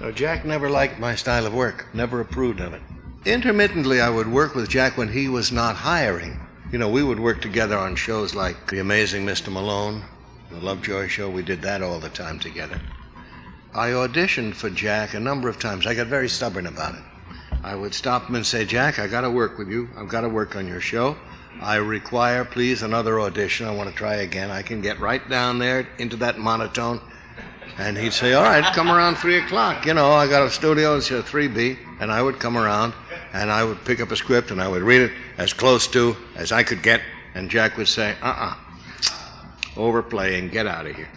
No, Jack never liked my style of work, never approved of it. Intermittently, I would work with Jack when he was not hiring. You know, we would work together on shows like The Amazing Mr. Malone, The Lovejoy Show. We did that all the time together. I auditioned for Jack a number of times. I got very stubborn about it. I would stop him and say, Jack, I got to work with you. I've got to work on your show. I require, please, another audition. I want to try again. I can get right down there into that monotone. And he'd say, All right, come around 3 o'clock. You know, I got a studio, it's a 3B. And I would come around and I would pick up a script and I would read it as close to as I could get. And Jack would say, Uh uh overplaying, get out of here.